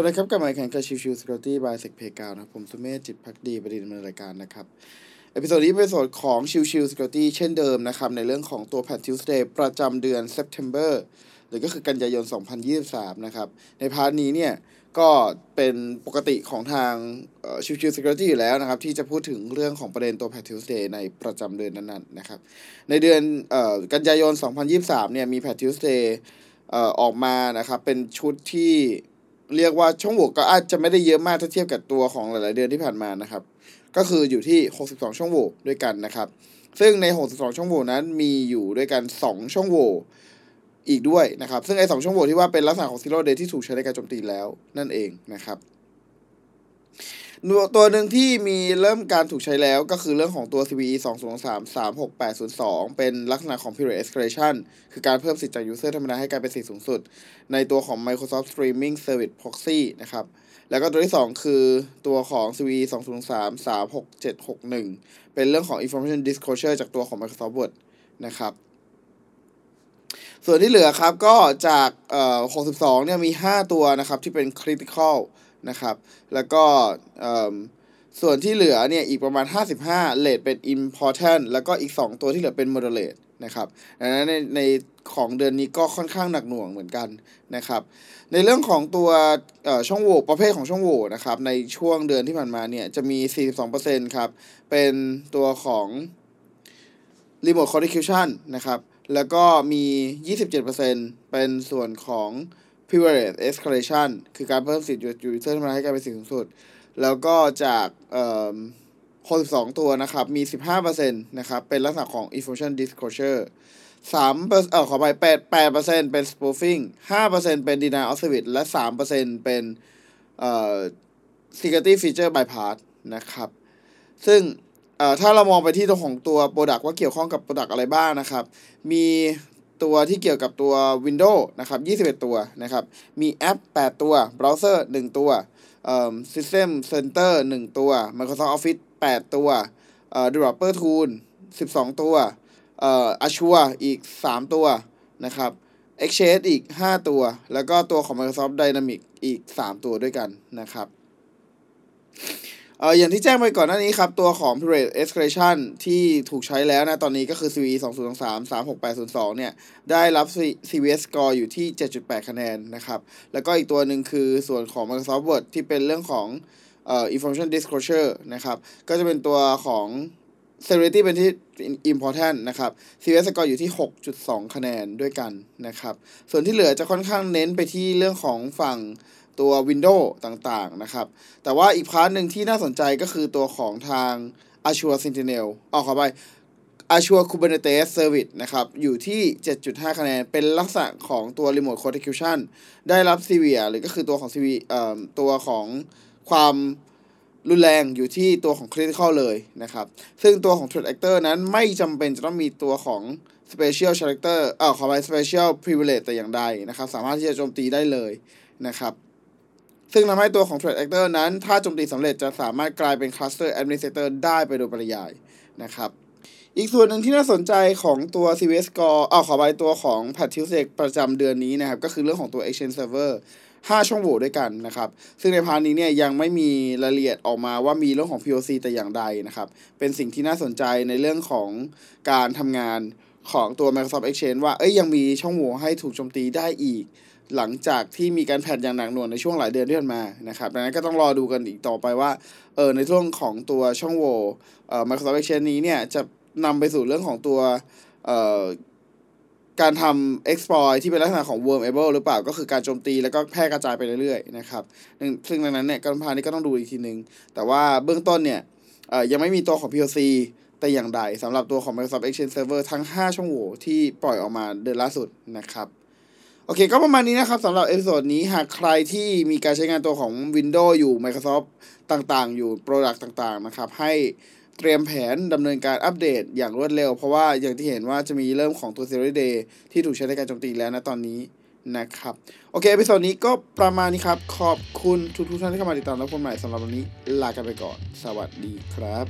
วัสดีครับกลับมากันกับ Chill Chill Security by SecPlayground นะผมสุเมธจิตภักดีบดินทร์ ดำเนินรายการนะครับ episode นี้เป็นส่วนของ Chill Chill Security เช่นเดิมนะครับในเรื่องของตัว Patch Tuesday ประจำเดือน September หรือก็คือกันยายน 2023 นะครับใน part นี้เนี่ยก็เป็นปกติของทาง Chill Chill Security อยู่แล้วนะครับที่จะพูดถึงเรื่องของประเด็นตัว Patch Tuesday ในประจำเดือนนั้นๆนะครับในเดือนออกันยายน 2023 เนี่ยมี Patch Tuesdayออกมานะครับเป็นชุดที่ เรียกว่าช่องโหว่ก็อาจจะไม่ได้เยอะมากถ้าเทียบกับตัวของหลาย ๆ เดือนที่ผ่านมานะครับ ก็คืออยู่ที่ 62 ช่องโหว่ด้วยกันนะครับ ซึ่งใน 62 ช่องโหว่นั้นมีอยู่ด้วยกัน 2 ช่องโหว่อีกด้วยนะครับ ซึ่งไอ้สช่องโหว่ที่ว่าเป็นลักษณะของซีโร่เดย์ที่ถูกใช้ในการโจมตีแล้วนั่นเองนะครับ ตัวหนึ่งที่มีเริ่มการถูกใช้แล้วก็คือเรื่องของตัว CVE 203 36802 เป็นลักษณะของ period escalation คือการเพิ่มสิทธิ์จาก user ธรรมดาให้กลายเป็นสิทธิ์สูงสุด ในตัวของ Microsoft Streaming Service Proxy นะครับ แล้วก็ตัวที่ 2 คือตัวของ CVE 203 36761 เป็นเรื่องของ information disclosure จากตัวของ Microsoft Word นะครับส่วนที่เหลือครับก็จากเอ่อ62เนี่ยมี 5 ตัวนะครับที่เป็น critical นะครับ แล้วก็ส่วนที่เหลือเนี่ยอีกประมาณ 55 เลทเป็น important แล้วก็อีก 2 ตัวที่เหลือเป็น moderate นะครับดังนั้นในในของเดือนนี้ก็ค่อนข้างหนักหน่วงเหมือนกันนะครับ ในเรื่องของตัวช่องโหว่ประเภทของช่องโหว่นะครับ ในช่วงเดือนที่ผ่านมาเนี่ยจะมี 42%ครับ เป็นตัวของ remote contribution นะครับ แล้วก็มี 27%เป็นส่วนของ privilege escalation คือการเพิ่มสิทธิ์ยูเซอร์ทำให้กลายเป็นสิ่งสูงสุด แล้วก็จากเอ่อ62ตัวนะครับ มี 15%นะครับ เป็นลักษณะของ information disclosure 3เออขอไป8 8%เป็น spoofing 5%เป็น denial of service และ3%เป็นเอ่อ security feature bypass นะครับ ซึ่งเอ่อถ้าเรามองไปที่ตัวของตัว Product ว่าเกี่ยวข้องกับ Product อะไรบ้างนะครับ มี ตัวที่เกี่ยวกับตัว Windows นะครับ21 ตัวนะครับ มีแอป 8 ตัวเบราว์เซอร์ 1 ตัวเอ่อ System Center 1 ตัว Microsoft Office 8 ตัวเอ่อ Developer Tool 12 ตัวเอ่อ Azure อีก 3 ตัวนะครับ Exchange อีก 5 ตัว แล้วก็ตัวของ Microsoft Dynamics อีก 3 ตัวด้วยกันนะครับ เอ่ออย่างที่แจ้งไปก่อนหน้านี้ครับ ตัวของ period escalation ที่ถูกใช้แล้วนะ ตอนนี้ก็คือ CVE 2023 36802 เนี่ย ได้รับ CVS score อยู่ที่ 7.8 คะแนนนะครับ แล้วก็อีกตัวหนึ่งคือส่วนของ Microsoft Word ที่เป็นเรื่องของเอ่อ information disclosure นะครับ ก็จะเป็นตัวของ severity เป็นที่ important นะครับ CVSS score อยู่ที่ 6.2 คะแนนด้วยกันนะครับ ส่วนที่เหลือจะค่อนข้างเน้นไปที่เรื่องของฝั่ง ตัว Windows ต่างๆนะครับ แต่ว่าอีก part หนึ่งที่น่าสนใจก็คือตัวของทาง Azure Sentinel เอาขอไป Azure Kubernetes Service นะครับ อยู่ที่ 7.5 คะแนน เป็นลักษณะของตัว Remote Contribution ได้รับ Severe หรือก็คือตัวของ Severe เอ่อตัวของความรุนแรงอยู่ที่ตัวของ Critical เลยนะครับ ซึ่งตัวของ Threat Actor นั้นไม่จำเป็นจะต้องมีตัวของ Special Character เอ่อขอไป Special Privilege แต่อย่างใดนะครับ สามารถที่จะโจมตีได้เลยนะครับ ซึ่งทำให้ตัวของ Threat Actor นั้น ถ้าโจมตีสำเร็จจะสามารถกลายเป็น Cluster Administrator ได้ไปโดยปริยายนะครับอีกส่วนหนึ่งที่น่าสนใจของตัว CVS Score อ้าขอไปตัวของ p a t r i o t e ประจำเดือนนี้นะครับ ก็คือเรื่องของตัว Exchange Server 5 ช่องโหว่ด้วยกันนะครับ ซึ่งในพาร์ทนี้เนี่ยยังไม่มีรายละเอียดออกมาว่ามีเรื่องของ POC แต่อย่างใดนะครับ เป็นสิ่งที่น่าสนใจในเรื่องของการทำงานของตัว Microsoft Exchange ว่า เอ้ยยังมีช่องโหว่ให้ถูกโจมตีได้อีก หลังจากที่มีการแผ่นอย่างหนักหน่วงในช่วงหลายเดือนที่ผ่านมานะครับดังนั้นก็ต้องรอดูกันอีกต่อไปว่าเออในช่วงของตัวช่องโหว่เอ่อ Microsoft Exchange นี้เนี่ยจะนำไปสู่เรื่องของตัวเอ่อการทำ exploit ที่เป็นลักษณะของ wormable หรือเปล่าก็คือการโจมตีแล้วก็แพร่กระจายไปเรื่อยๆนะครับซึ่งดังนั้นเนี่ยการพานี้ก็ต้องดูอีกทีนึง แต่ว่าเบื้องต้นเนี่ยเอ่อยังไม่มีตัวของ POC แต่อย่างใดสำหรับตัวของ Microsoft Exchange Server ทั้ง 5 ช่องโหว่ที่ปล่อยออกมาเดือนล่าสุดนะครับ โอเค ก็ประมาณนี้นะครับสำหรับ episode นี้หากใครที่มีการใช้งานตัวของ Windows อยู่ Microsoft ต่างๆ อยู่ Product ต่างๆ นะครับ ให้เตรียมแผนดำเนินการอัปเดตอย่างรวดเร็ว เพราะว่าอย่างที่เห็นว่าจะมีเริ่มของตัว Zero Day ที่ถูกใช้ในการโจมตีแล้วนะตอนนี้นะครับ โอเค episode นี้ก็ประมาณนี้ครับ ขอบคุณทุกๆท่านที่เข้ามาติดตามรับชมใหม่สำหรับวันนี้ ลากันไปก่อน สวัสดีครับ